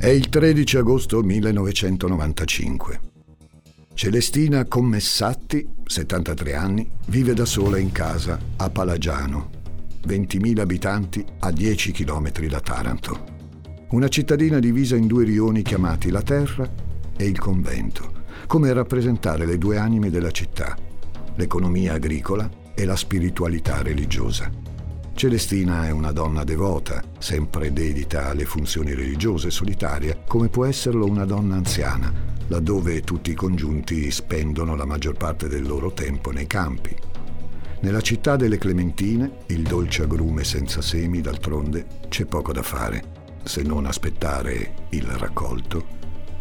È il 13 agosto 1995. Celestina Commessatti, 73 anni, vive da sola in casa a Palagiano, 20.000 abitanti a 10 km da Taranto. Una cittadina divisa in due rioni chiamati la Terra e il Convento, come rappresentare le due anime della città, l'economia agricola e la spiritualità religiosa. Celestina è una donna devota, sempre dedita alle funzioni religiose, solitaria, come può esserlo una donna anziana, laddove tutti i congiunti spendono la maggior parte del loro tempo nei campi. Nella città delle Clementine, il dolce agrume senza semi, d'altronde, c'è poco da fare, se non aspettare il raccolto,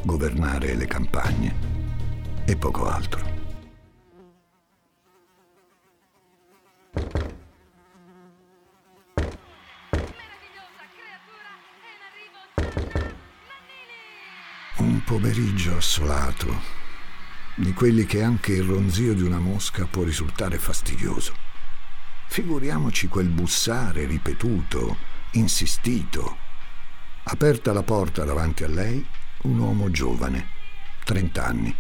governare le campagne e poco altro. Un pomeriggio assolato, di quelli che anche il ronzio di una mosca può risultare fastidioso. Figuriamoci quel bussare ripetuto, insistito. Aperta la porta davanti a lei, un uomo giovane, trent'anni,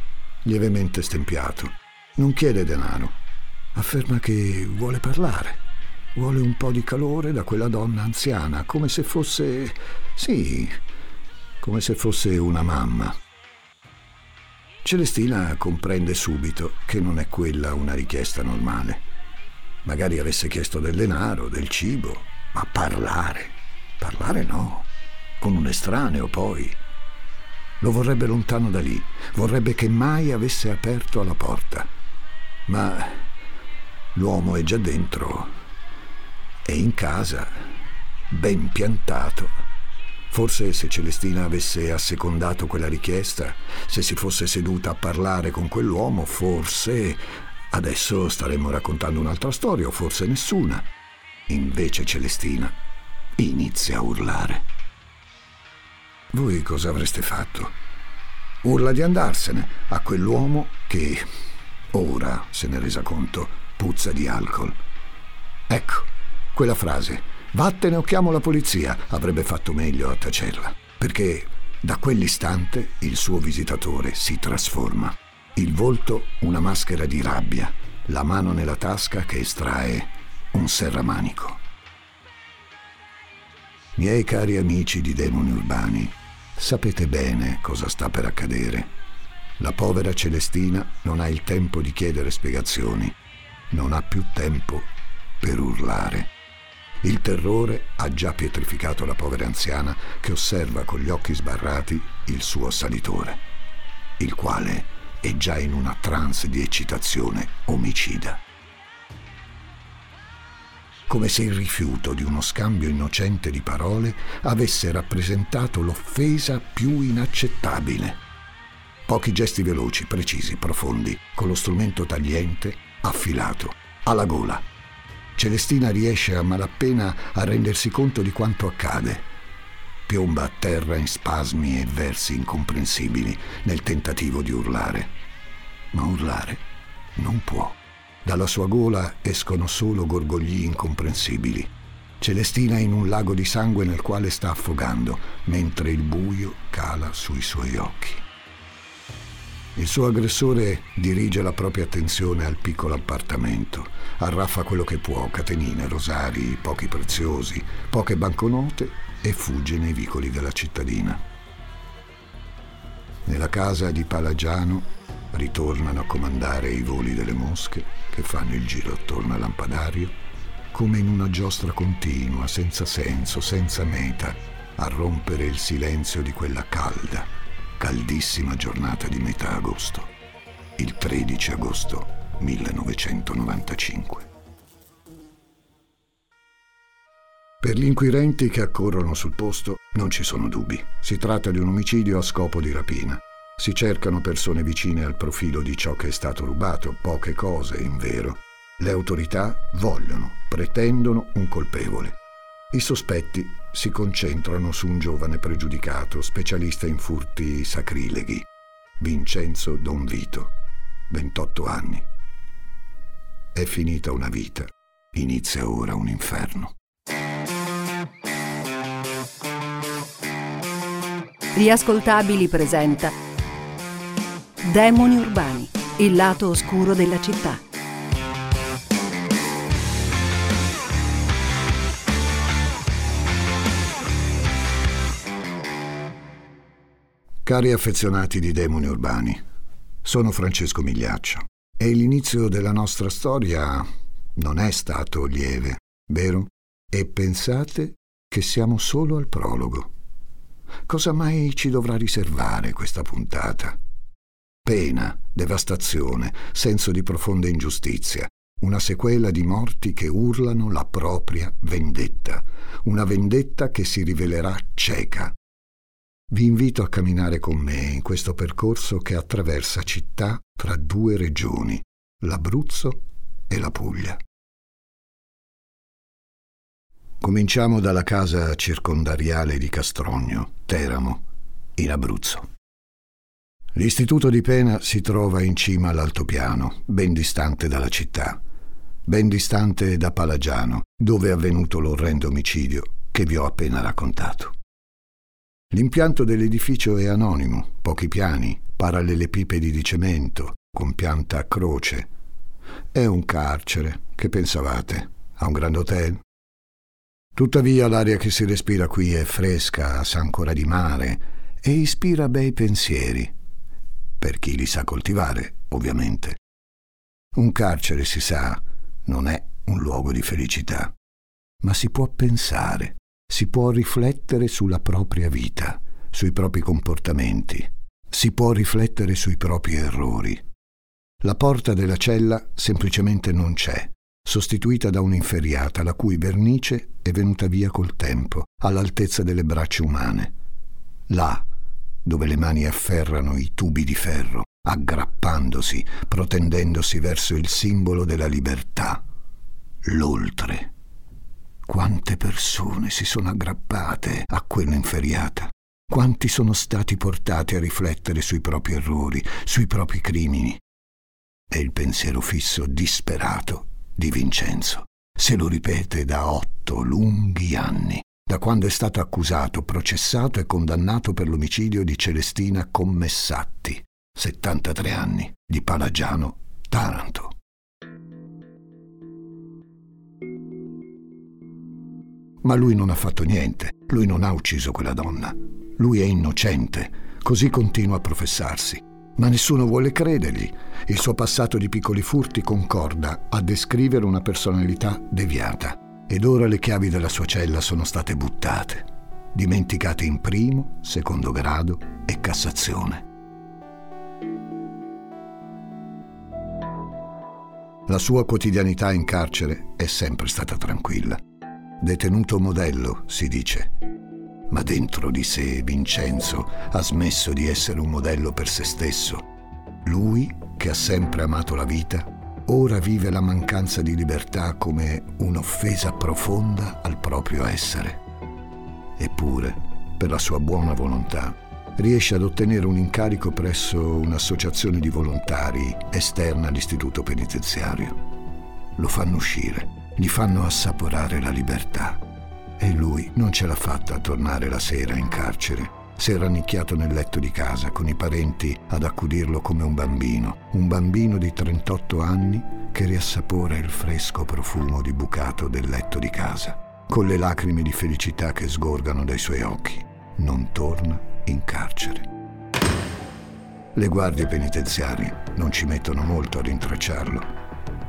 lievemente stempiato. Non chiede denaro. Afferma che vuole parlare. Vuole un po' di calore da quella donna anziana, come se fosse... sì, come se fosse una mamma. Celestina comprende subito che non è quella una richiesta normale. Magari avesse chiesto del denaro, del cibo, ma parlare, parlare no, con un estraneo poi. Lo vorrebbe lontano da lì, vorrebbe che mai avesse aperto la porta. Ma l'uomo è già dentro, è in casa, ben piantato Forse se Celestina avesse assecondato quella richiesta, se si fosse seduta a parlare con quell'uomo, forse adesso staremmo raccontando un'altra storia, o forse nessuna. Invece Celestina inizia a urlare. Voi cosa avreste fatto? Urla di andarsene a quell'uomo che ora se ne è resa conto puzza di alcol. Ecco, quella frase Vattene o chiamo la polizia, avrebbe fatto meglio a tacerla, perché da quell'istante il suo visitatore si trasforma. Il volto una maschera di rabbia, la mano nella tasca che estrae un serramanico. Miei cari amici di demoni urbani, sapete bene cosa sta per accadere. La povera Celestina non ha il tempo di chiedere spiegazioni, non ha più tempo per urlare. Il terrore ha già pietrificato la povera anziana che osserva con gli occhi sbarrati il suo assalitore, il quale è già in una trance di eccitazione omicida. Come se il rifiuto di uno scambio innocente di parole avesse rappresentato l'offesa più inaccettabile. Pochi gesti veloci, precisi, profondi, con lo strumento tagliente, affilato, alla gola Celestina riesce a malapena a rendersi conto di quanto accade. Piomba a terra in spasmi e versi incomprensibili nel tentativo di urlare. Ma urlare non può. Dalla sua gola escono solo gorgogli incomprensibili. Celestina è in un lago di sangue nel quale sta affogando, mentre il buio cala sui suoi occhi. Il suo aggressore dirige la propria attenzione al piccolo appartamento, arraffa quello che può, catenine, rosari, pochi preziosi, poche banconote e fugge nei vicoli della cittadina. Nella casa di Palagiano ritornano a comandare i voli delle mosche che fanno il giro attorno al lampadario, come in una giostra continua, senza senso, senza meta, a rompere il silenzio di quella calda, caldissima giornata di metà agosto, il 13 agosto 1995. Per gli inquirenti che accorrono sul posto non ci sono dubbi. Si tratta di un omicidio a scopo di rapina. Si cercano persone vicine al profilo di ciò che è stato rubato, poche cose in vero. Le autorità vogliono, pretendono un colpevole. I sospetti si concentrano su un giovane pregiudicato, specialista in furti sacrileghi, Vincenzo Don Vito, 28 anni. È finita una vita, inizia ora un inferno. Gli ascoltabili presenta Demoni urbani, il lato oscuro della città. Cari affezionati di Demoni urbani, sono Francesco Migliaccio e l'inizio della nostra storia non è stato lieve, vero? E pensate che siamo solo al prologo. Cosa mai ci dovrà riservare questa puntata? Pena, devastazione, senso di profonda ingiustizia, una sequela di morti che urlano la propria vendetta, una vendetta che si rivelerà cieca. Vi invito a camminare con me in questo percorso che attraversa città tra due regioni, l'Abruzzo e la Puglia. Cominciamo dalla casa circondariale di Castrogno, Teramo, in Abruzzo. L'istituto di pena si trova in cima all'altopiano, ben distante dalla città, ben distante da Palagiano, dove è avvenuto l'orrendo omicidio che vi ho appena raccontato. L'impianto dell'edificio è anonimo, pochi piani, parallelepipedi di cemento, con pianta a croce. È un carcere, che pensavate? A un grande hotel? Tuttavia l'aria che si respira qui è fresca, sa ancora di mare e ispira bei pensieri, per chi li sa coltivare, ovviamente. Un carcere, si sa, non è un luogo di felicità, ma si può pensare, si può riflettere sulla propria vita, sui propri comportamenti, si può riflettere sui propri errori. La porta della cella semplicemente non c'è sostituita da un'inferriata la cui vernice è venuta via col tempo, all'altezza delle braccia umane. Là, dove le mani afferrano i tubi di ferro, aggrappandosi, protendendosi verso il simbolo della libertà, l'oltre. Quante persone si sono aggrappate a quell'inferriata? Quanti sono stati portati a riflettere sui propri errori, sui propri crimini? E il pensiero fisso disperato di Vincenzo. Se lo ripete da otto lunghi anni, da quando è stato accusato, processato e condannato per l'omicidio di Celestina Commessatti, 73 anni, di Palagiano, Taranto. Ma lui non ha fatto niente, lui non ha ucciso quella donna, lui è innocente, così continua a professarsi ma nessuno vuole credergli. Il suo passato di piccoli furti concorda a descrivere una personalità deviata. Ed ora le chiavi della sua cella sono state buttate, dimenticate in primo, secondo grado e Cassazione. La sua quotidianità in carcere è sempre stata tranquilla. Detenuto modello, si dice, ma dentro di sé Vincenzo ha smesso di essere un modello per se stesso. Lui, che ha sempre amato la vita, ora vive la mancanza di libertà come un'offesa profonda al proprio essere. Eppure, per la sua buona volontà, riesce ad ottenere un incarico presso un'associazione di volontari esterna all'istituto penitenziario. Lo fanno uscire, gli fanno assaporare la libertà e lui non ce l'ha fatta a tornare la sera in carcere. Si è rannicchiato nel letto di casa con i parenti ad accudirlo come un bambino, un bambino di 38 anni che riassapora il fresco profumo di bucato del letto di casa, con le lacrime di felicità che sgorgano dai suoi occhi. Non torna in carcere. Le guardie penitenziarie non ci mettono molto a rintracciarlo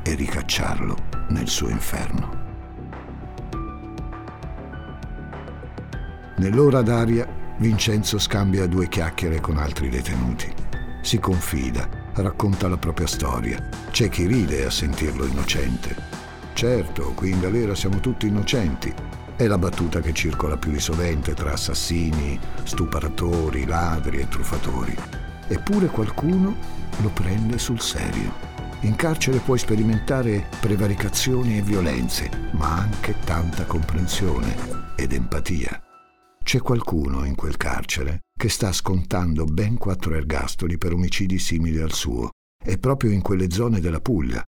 e ricacciarlo nel suo inferno. Nell'ora d'aria, Vincenzo scambia due chiacchiere con altri detenuti. Si confida, racconta la propria storia. C'è chi ride a sentirlo innocente. Certo, qui in galera siamo tutti innocenti. È la battuta che circola più di sovente tra assassini, stupratori, ladri e truffatori. Eppure qualcuno lo prende sul serio. In carcere puoi sperimentare prevaricazioni e violenze, ma anche tanta comprensione ed empatia. C'è qualcuno in quel carcere che sta scontando ben quattro ergastoli per omicidi simili al suo, e proprio in quelle zone della Puglia.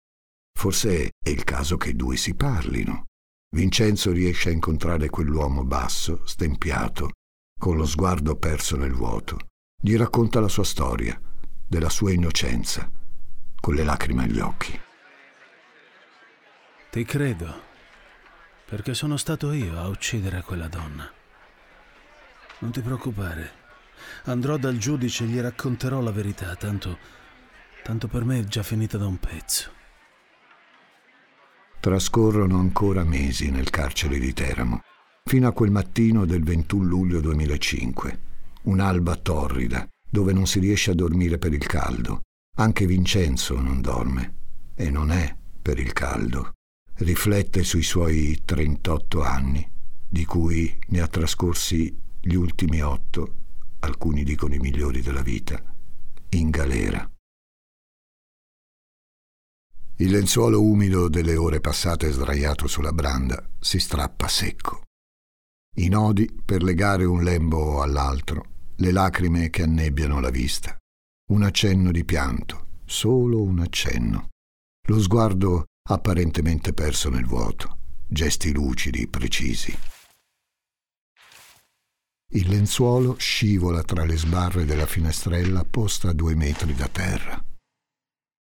Forse è il caso che i due si parlino. Vincenzo riesce a incontrare quell'uomo basso, stempiato, con lo sguardo perso nel vuoto, gli racconta la sua storia, della sua innocenza, con le lacrime agli occhi. Ti credo, perché sono stato io a uccidere quella donna. Non ti preoccupare, andrò dal giudice e gli racconterò la verità, tanto, tanto per me è già finita da un pezzo. Trascorrono ancora mesi nel carcere di Teramo, fino a quel mattino del 21 luglio 2005, un'alba torrida, dove non si riesce a dormire per il caldo. Anche Vincenzo non dorme, e non è per il caldo riflette sui suoi 38 anni, di cui ne ha trascorsi gli ultimi otto, alcuni dicono i migliori della vita, in galera. Il lenzuolo umido delle ore passate sdraiato sulla branda si strappa secco. I nodi per legare un lembo all'altro, le lacrime che annebbiano la vista, un accenno di pianto, solo un accenno. Lo sguardo apparentemente perso nel vuoto, gesti lucidi, precisi. Il lenzuolo scivola tra le sbarre della finestrella posta a due metri da terra.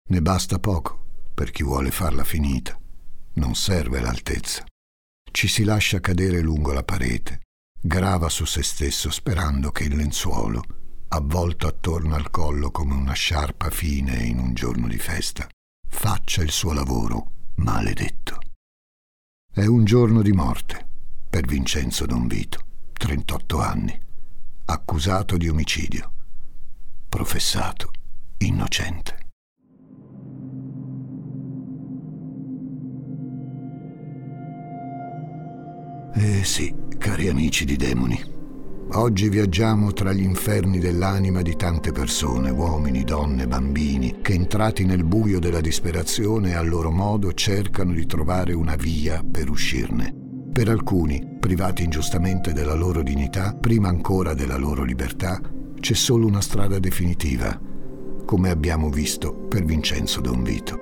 Ne basta poco per chi vuole farla finita. Non serve l'altezza. Ci si lascia cadere lungo la parete, grava su se stesso sperando che il lenzuolo, avvolto attorno al collo come una sciarpa fine in un giorno di festa, faccia il suo lavoro maledetto. È un giorno di morte per Vincenzo Don Vito, 38 anni, accusato di omicidio, professato innocente. Eh sì, cari amici di demoni, Oggi viaggiamo tra gli inferni dell'anima di tante persone, uomini, donne, bambini, che entrati nel buio della disperazione a loro modo cercano di trovare una via per uscirne. Per alcuni, privati ingiustamente della loro dignità, prima ancora della loro libertà, c'è solo una strada definitiva, come abbiamo visto per Vincenzo Don Vito.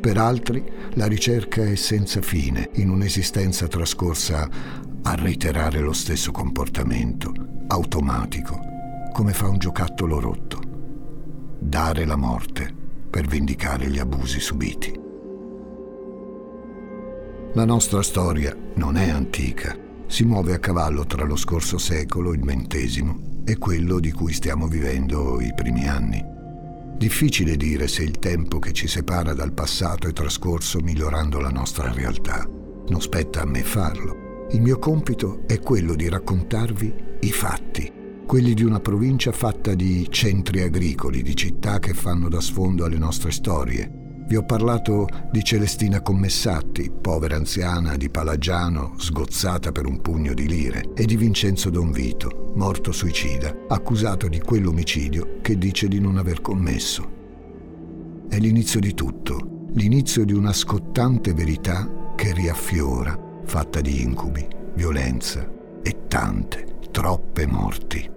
Per altri la ricerca è senza fine, in un'esistenza trascorsa a reiterare lo stesso comportamento, automatico, come fa un giocattolo rotto. Dare la morte per vendicare gli abusi subiti. La nostra storia non è antica, si muove a cavallo tra lo scorso secolo, il XX, e quello di cui stiamo vivendo i primi anni. Difficile dire se il tempo che ci separa dal passato è trascorso migliorando la nostra realtà. Non spetta a me farlo il mio compito è quello di raccontarvi i fatti, quelli di una provincia fatta di centri agricoli, di città che fanno da sfondo alle nostre storie. Vi ho parlato di Celestina Commessatti, povera anziana di Palagiano, sgozzata per un pugno di lire, e di Vincenzo Don Vito, morto suicida, accusato di quell'omicidio che dice di non aver commesso. È l'inizio di tutto, l'inizio di una scottante verità che riaffiora fatta di incubi, violenza e tante, troppe morti.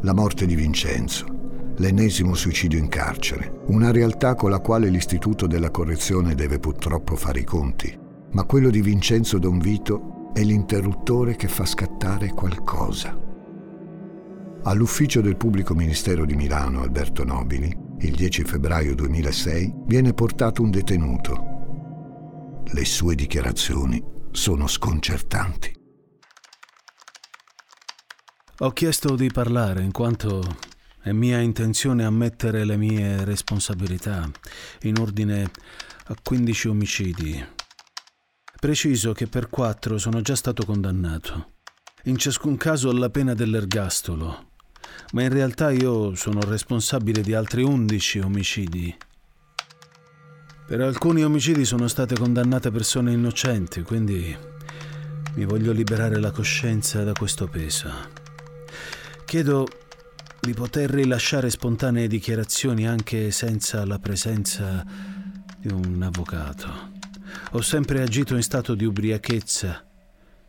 La morte di Vincenzo, l'ennesimo suicidio in carcere, una realtà con la quale l'Istituto della Correzione deve purtroppo fare i conti, ma quello di Vincenzo Don Vito è l'interruttore che fa scattare qualcosa. All'ufficio del pubblico ministero di Milano, Alberto Nobili, il 10 febbraio 2006, viene portato un detenuto, le sue dichiarazioni sono sconcertanti. Ho chiesto di parlare in quanto è mia intenzione ammettere le mie responsabilità in ordine a 15 omicidi. Preciso che per quattro sono già stato condannato, in ciascun caso alla pena dell'ergastolo, ma in realtà io sono responsabile di altri 11 omicidi per alcuni omicidi sono state condannate persone innocenti, quindi mi voglio liberare la coscienza da questo peso. Chiedo di poter rilasciare spontanee dichiarazioni anche senza la presenza di un avvocato. Ho sempre agito in stato di ubriachezza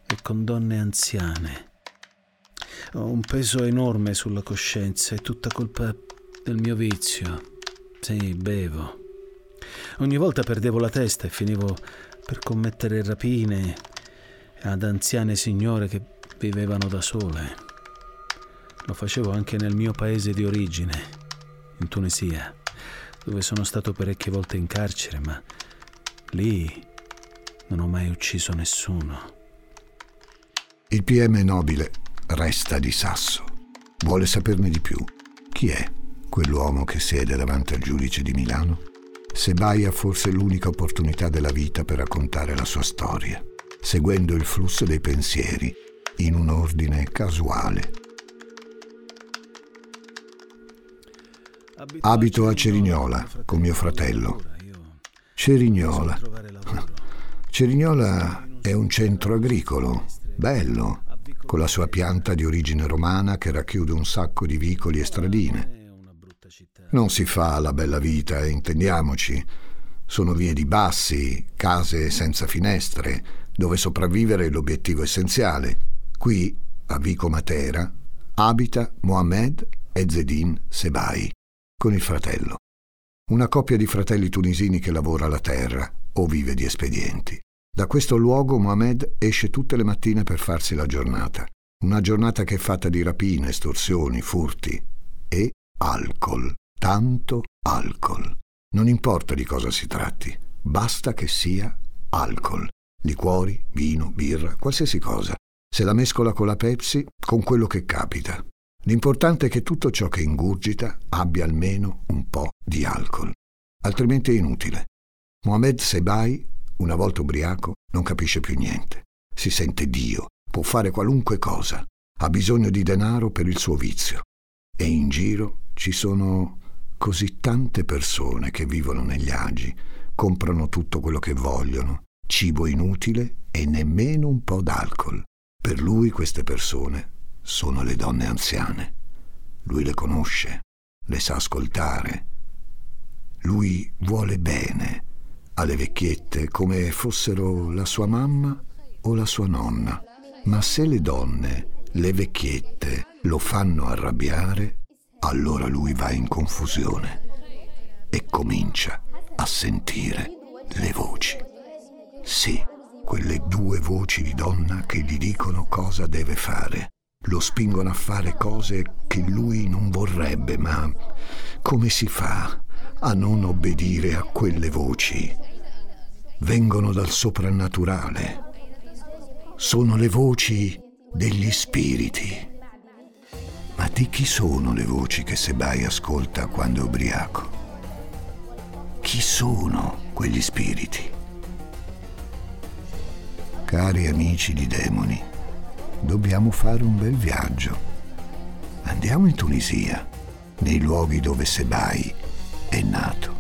e con donne anziane. Ho un peso enorme sulla coscienza, è tutta colpa del mio vizio. Sì, bevo. Ogni volta perdevo la testa e finivo per commettere rapine ad anziane signore che vivevano da sole. Lo facevo anche nel mio paese di origine, in Tunisia, dove sono stato parecchie volte in carcere, ma lì non ho mai ucciso nessuno. Il PM nobile resta di sasso. Vuole saperne di più. Chi è quell'uomo che siede davanti al giudice di Milano? Sebai ha forse l'unica opportunità della vita per raccontare la sua storia, seguendo il flusso dei pensieri in un ordine casuale. Abito a Cerignola con mio fratello. Cerignola. Cerignola è un centro agricolo, bello, con la sua pianta di origine romana che racchiude un sacco di vicoli e stradine. Non si fa la bella vita, intendiamoci. Sono vie di bassi, case senza finestre, dove sopravvivere è l'obiettivo essenziale. Qui, a Vico Matera, abita Mohamed Ezzedin Sebai, con il fratello. Una coppia di fratelli tunisini che lavora la terra o vive di espedienti. Da questo luogo Mohamed esce tutte le mattine per farsi la giornata. Una giornata che è fatta di rapine, estorsioni, furti e alcol. Tanto alcol. Non importa di cosa si tratti, basta che sia alcol. Liquori, vino, birra, qualsiasi cosa. Se la mescola con la Pepsi, con quello che capita. L'importante è che tutto ciò che ingurgita abbia almeno un po' di alcol. Altrimenti è inutile. Mohamed Sebai una volta ubriaco, non capisce più niente. Si sente Dio, può fare qualunque cosa, ha bisogno di denaro per il suo vizio. E in giro ci sono così tante persone che vivono negli agi, comprano tutto quello che vogliono, cibo inutile e nemmeno un po' d'alcol. Per lui queste persone sono le donne anziane. Lui le conosce, le sa ascoltare. Lui vuole bene alle vecchiette come fossero la sua mamma o la sua nonna. Ma se le donne, le vecchiette, lo fanno arrabbiare, allora lui va in confusione e comincia a sentire le voci. Sì, quelle due voci di donna che gli dicono cosa deve fare. Lo spingono a fare cose che lui non vorrebbe, ma come si fa a non obbedire a quelle voci? vengono dal soprannaturale. Sono le voci degli spiriti. Ma di chi sono le voci che Sebai ascolta quando è ubriaco? Chi sono quegli spiriti? Cari amici di demoni, dobbiamo fare un bel viaggio. Andiamo in Tunisia, nei luoghi dove Sebai è nato.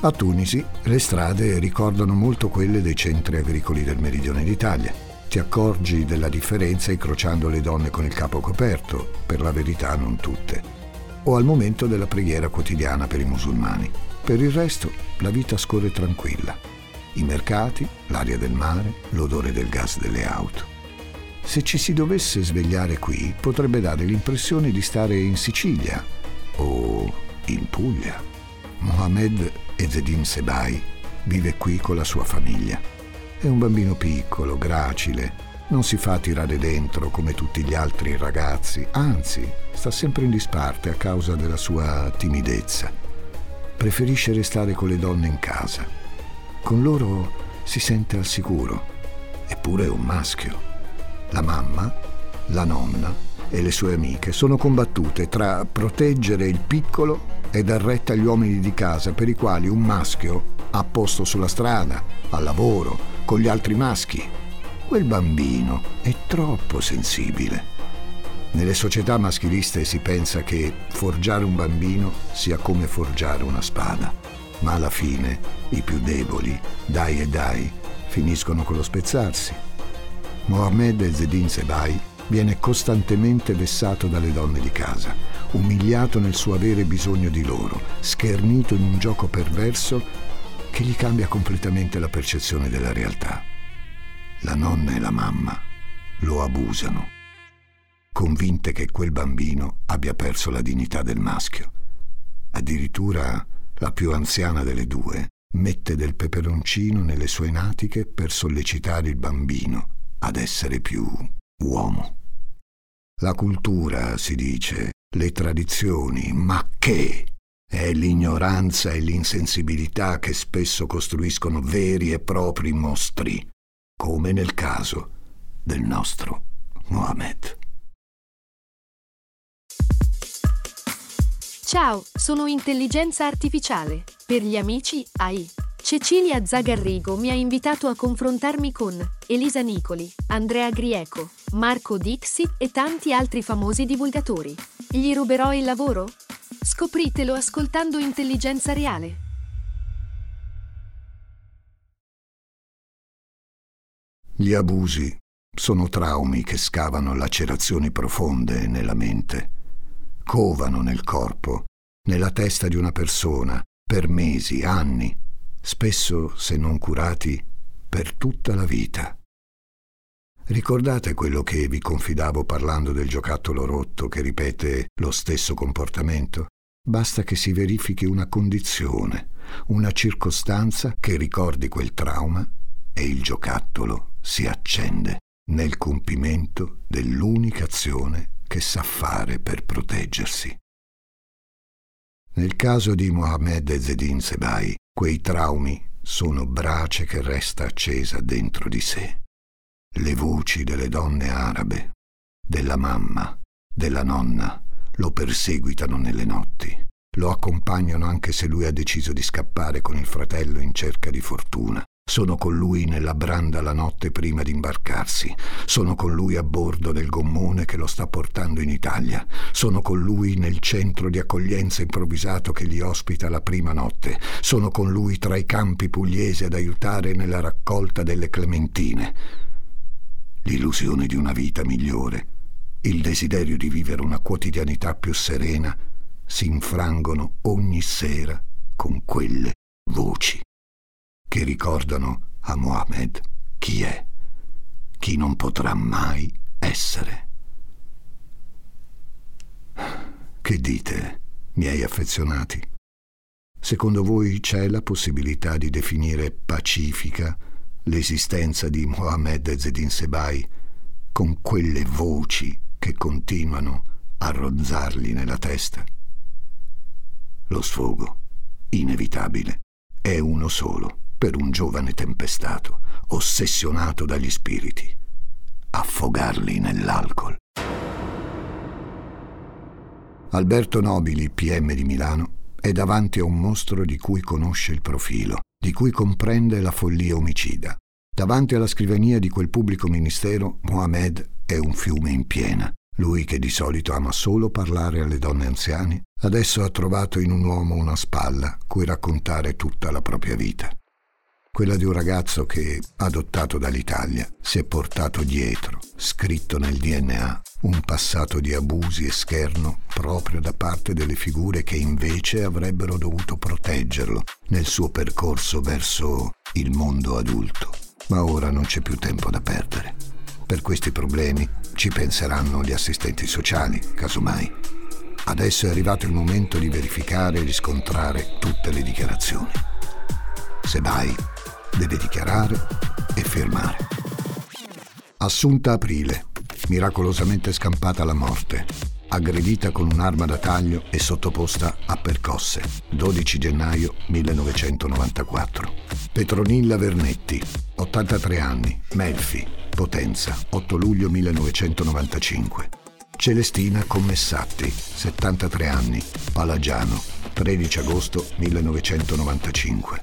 A Tunisi le strade ricordano molto quelle dei centri agricoli del meridione d'Italia. Ti accorgi della differenza incrociando le donne con il capo coperto, per la verità non tutte, o al momento della preghiera quotidiana per i musulmani. Per il resto la vita scorre tranquilla. I mercati, l'aria del mare, l'odore del gas delle auto. Se ci si dovesse svegliare qui, potrebbe dare l'impressione di stare in Sicilia o in Puglia. Mohamed Ezzedin Sebai vive qui con la sua famiglia. È un bambino piccolo, gracile, non si fa tirare dentro come tutti gli altri ragazzi, anzi, sta sempre in disparte a causa della sua timidezza. Preferisce restare con le donne in casa. Con loro si sente al sicuro. Eppure è un maschio. La mamma, la nonna e le sue amiche sono combattute tra proteggere il piccolo e dar retta agli uomini di casa per i quali un maschio ha posto sulla strada, al lavoro, con gli altri maschi. Quel bambino è troppo sensibile. Nelle società maschiliste si pensa che forgiare un bambino sia come forgiare una spada, ma alla fine i più deboli, dai e dai, finiscono con lo spezzarsi. Mohammed Zedin Sebai viene costantemente vessato dalle donne di casa, umiliato nel suo avere bisogno di loro, schernito in un gioco perverso che gli cambia completamente la percezione della realtà. La nonna e la mamma lo abusano, convinte che quel bambino abbia perso la dignità del maschio. Addirittura la più anziana delle due, mette del peperoncino nelle sue natiche per sollecitare il bambino ad essere più uomo. La cultura, si dice, le tradizioni, ma che? È l'ignoranza e l'insensibilità che spesso costruiscono veri e propri mostri, come nel caso del nostro Mohammed. Ciao, sono intelligenza artificiale. Per gli amici, AI. Cecilia Zagarrigo mi ha invitato a confrontarmi con Elisa Nicoli, Andrea Grieco, Marco Dixi e tanti altri famosi divulgatori. Gli ruberò il lavoro? Scopritelo ascoltando Intelligenza Reale. Gli abusi sono traumi che scavano lacerazioni profonde nella mente, covano nel corpo, nella testa di una persona, per mesi, anni, spesso, se non curati, per tutta la vita. Ricordate quello che vi confidavo parlando del giocattolo rotto che ripete lo stesso comportamento? Basta che si verifichi una condizione, una circostanza che ricordi quel trauma e il giocattolo si accende nel compimento dell'unica azione che sa fare per proteggersi. Nel caso di Mohammed Ezzedin Sebai, quei traumi sono brace che resta accesa dentro di sé. Le voci delle donne arabe, della mamma, della nonna, lo perseguitano nelle notti. Lo accompagnano anche se lui ha deciso di scappare con il fratello in cerca di fortuna. Sono con lui nella branda la notte prima di imbarcarsi. Sono con lui a bordo del gommone che lo sta portando in Italia. Sono con lui nel centro di accoglienza improvvisato che gli ospita la prima notte. Sono con lui tra i campi pugliesi ad aiutare nella raccolta delle clementine. L'illusione di una vita migliore, il desiderio di vivere una quotidianità più serena, si infrangono ogni sera con quelle voci che ricordano a Mohammed chi è, chi non potrà mai essere. Che dite, miei affezionati? Secondo voi c'è la possibilità di definire pacifica l'esistenza di Mohammed Zedin Sebai con quelle voci che continuano a rozzargli nella testa? Lo sfogo, inevitabile, è uno solo per un giovane tempestato, ossessionato dagli spiriti, affogarli nell'alcol. Alberto Nobili, PM di Milano, è davanti a un mostro di cui conosce il profilo, di cui comprende la follia omicida. Davanti alla scrivania di quel pubblico ministero, Mohamed è un fiume in piena, lui che di solito ama solo parlare alle donne anziane, adesso ha trovato in un uomo una spalla cui raccontare tutta la propria vita. Quella di un ragazzo che, adottato dall'Italia, si è portato dietro, scritto nel DNA, un passato di abusi e scherno proprio da parte delle figure che invece avrebbero dovuto proteggerlo nel suo percorso verso il mondo adulto. Ma ora non c'è più tempo da perdere. Per questi problemi ci penseranno gli assistenti sociali, casomai. Adesso è arrivato il momento di verificare e riscontrare tutte le dichiarazioni. Se vai, deve dichiarare e firmare. Assunta Aprile, miracolosamente scampata alla morte, aggredita con un'arma da taglio e sottoposta a percosse, 12 gennaio 1994. Petronilla Vernetti, 83 anni, Melfi, Potenza, 8 luglio 1995. Celestina Commessatti, 73 anni, Palagiano, 13 agosto 1995.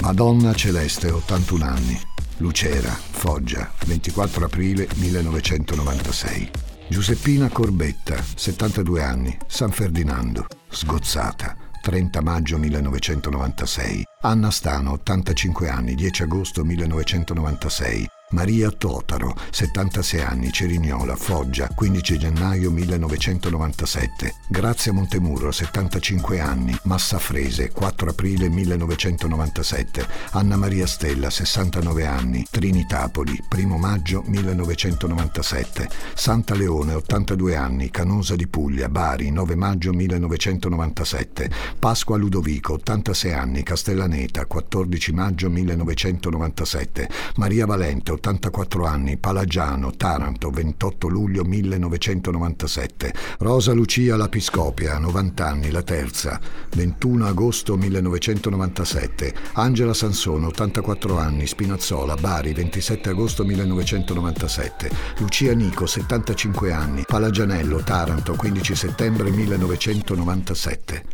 Madonna Celeste, 81 anni, Lucera, Foggia, 24 aprile 1996. Giuseppina Corbetta, 72 anni, San Ferdinando, Sgozzata, 30 maggio 1996. Anna Stano, 85 anni, 10 agosto 1996. Maria Totaro, 76 anni, Cerignola, Foggia, 15 gennaio 1997. Grazia Montemurro, 75 anni, Massa Frese, 4 aprile 1997. Anna Maria Stella, 69 anni, Trinitapoli, 1 maggio 1997. Santa Leone, 82 anni, Canosa di Puglia, Bari, 9 maggio 1997. Pasqua Ludovico, 86 anni, Castellaneta, 14 maggio 1997. Maria Valente, 84 anni, Palagiano, Taranto, 28 luglio 1997. Rosa Lucia Lapiscopia, 90 anni, la terza, 21 agosto 1997. Angela Sansone, 84 anni, Spinazzola, Bari, 27 agosto 1997. Lucia Nico, 75 anni, Palagianello, Taranto, 15 settembre 1997.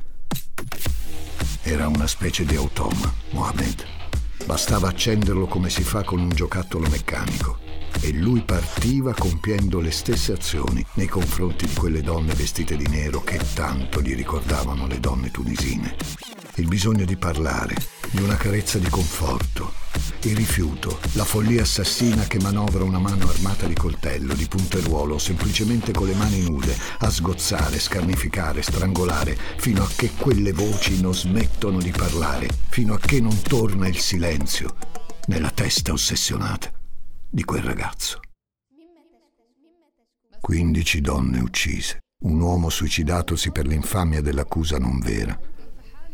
Era una specie di automa, Mohamed. Bastava accenderlo come si fa con un giocattolo meccanico e lui partiva compiendo le stesse azioni nei confronti di quelle donne vestite di nero che tanto gli ricordavano le donne tunisine. Il bisogno di parlare, di una carezza di conforto, il rifiuto, la follia assassina che manovra una mano armata di coltello, di punteruolo semplicemente con le mani nude a sgozzare, scarnificare, strangolare, fino a che quelle voci non smettono di parlare, fino a che non torna il silenzio nella testa ossessionata di quel ragazzo. 15 donne uccise, un uomo suicidatosi per l'infamia dell'accusa non vera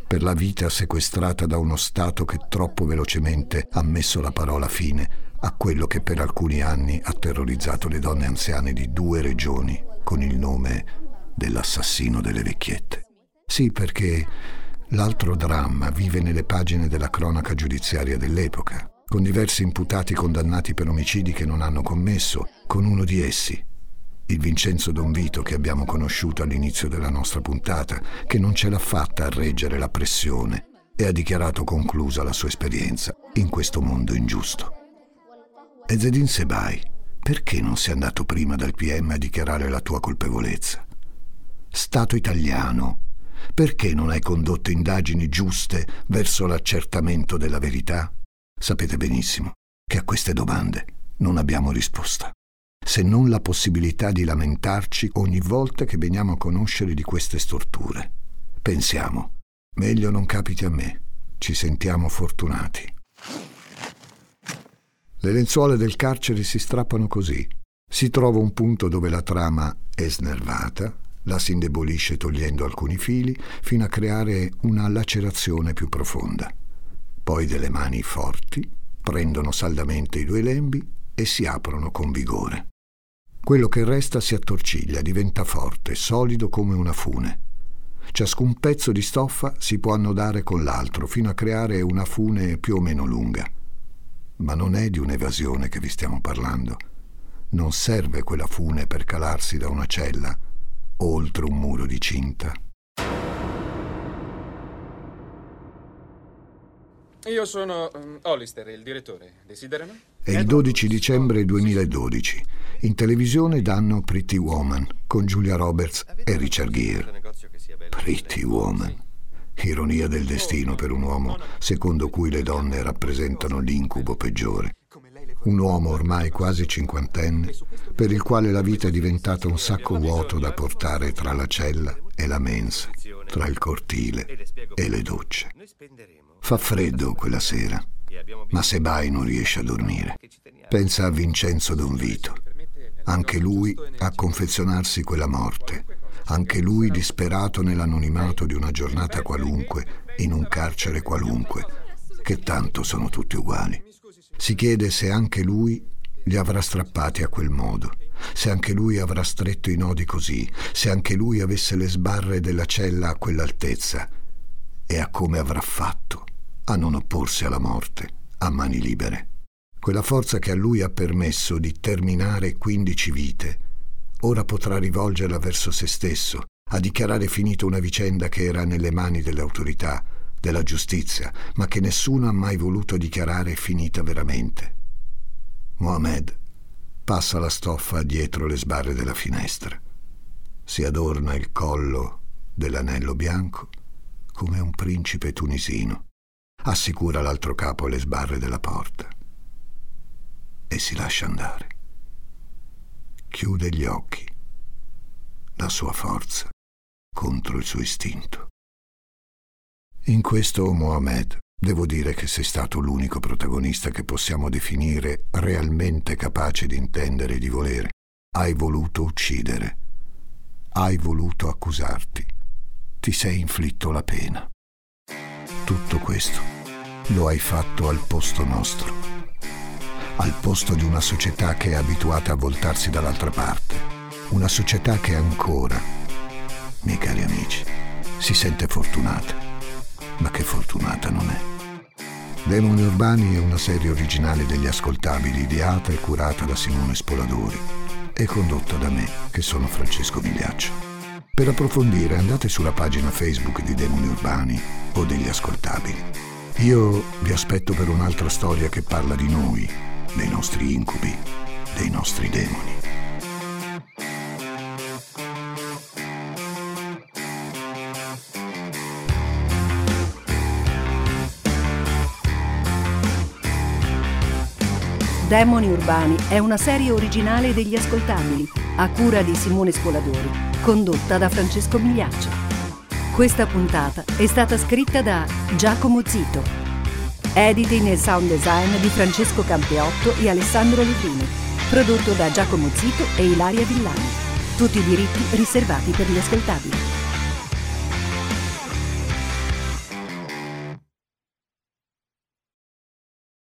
per la vita sequestrata da uno Stato che troppo velocemente ha messo la parola fine a quello che per alcuni anni ha terrorizzato le donne anziane di due regioni con il nome dell'assassino delle vecchiette. Sì, perché l'altro dramma vive nelle pagine della cronaca giudiziaria dell'epoca, con diversi imputati condannati per omicidi che non hanno commesso, con uno di essi, il Vincenzo Don Vito che abbiamo conosciuto all'inizio della nostra puntata, che non ce l'ha fatta a reggere la pressione e ha dichiarato conclusa la sua esperienza in questo mondo ingiusto. E Zedin Sebai, perché non sei andato prima dal PM a dichiarare la tua colpevolezza? Stato italiano, perché non hai condotto indagini giuste verso l'accertamento della verità? Sapete benissimo che a queste domande non abbiamo risposta se non la possibilità di lamentarci ogni volta che veniamo a conoscere di queste storture. Pensiamo, meglio non capiti a me, ci sentiamo fortunati. Le lenzuola del carcere si strappano così. Si trova un punto dove la trama è snervata, la si indebolisce togliendo alcuni fili fino a creare una lacerazione più profonda. Poi delle mani forti prendono saldamente i due lembi e si aprono con vigore. Quello che resta si attorciglia, diventa forte, solido come una fune. Ciascun pezzo di stoffa si può annodare con l'altro fino a creare una fune più o meno lunga. Ma non è di un'evasione che vi stiamo parlando. Non serve quella fune per calarsi da una cella oltre un muro di cinta. Io sono um, Hollister, il direttore. Desiderano? È il 12 dicembre 2012. In televisione danno Pretty Woman con Julia Roberts e Richard Gere. Pretty Woman. Ironia del destino per un uomo secondo cui le donne rappresentano l'incubo peggiore. Un uomo ormai quasi cinquantenne per il quale la vita è diventata un sacco vuoto da portare tra la cella e la mensa, tra il cortile e le docce. Fa freddo quella sera, ma Sebai non riesce a dormire. Pensa a Vincenzo Don Vito. Anche lui a confezionarsi quella morte. Anche lui disperato nell'anonimato di una giornata qualunque, in un carcere qualunque, che tanto sono tutti uguali. Si chiede se anche lui li avrà strappati a quel modo, se anche lui avrà stretto i nodi così, se anche lui avesse le sbarre della cella a quell'altezza, e a come avrà fatto a non opporsi alla morte a mani libere. Quella forza che a lui ha permesso di terminare quindici vite, ora potrà rivolgerla verso se stesso, a dichiarare finita una vicenda che era nelle mani delle autorità, della giustizia, ma che nessuno ha mai voluto dichiarare finita veramente. Mohamed passa la stoffa dietro le sbarre della finestra, si adorna il collo dell'anello bianco come un principe tunisino assicura l'altro capo le sbarre della porta e si lascia andare. Chiude gli occhi, la sua forza contro il suo istinto. In questo, Mohamed, devo dire che sei stato l'unico protagonista che possiamo definire realmente capace di intendere e di volere. Hai voluto uccidere. Hai voluto accusarti. Ti sei inflitto la pena. Tutto questo lo hai fatto al posto nostro, al posto di una società che è abituata a voltarsi dall'altra parte, una società che ancora, miei cari amici, si sente fortunata, ma che fortunata non è. Demoni Urbani è una serie originale degli ascoltabili ideata e curata da Simone Spoladori e condotta da me, che sono Francesco Migliaccio. Per approfondire andate sulla pagina Facebook di Demoni Urbani o degli ascoltabili. Io vi aspetto per un'altra storia che parla di noi, dei nostri incubi, dei nostri demoni. Demoni Urbani è una serie originale degli ascoltabili, a cura di Simone Spoladori, condotta da Francesco Migliaccio. Questa puntata è stata scritta da Giacomo Zito. Editing e sound design di Francesco Campeotto e Alessandro Lupini. Prodotto da Giacomo Zito e Ilaria Villani. Tutti i diritti riservati per gli ascoltabili.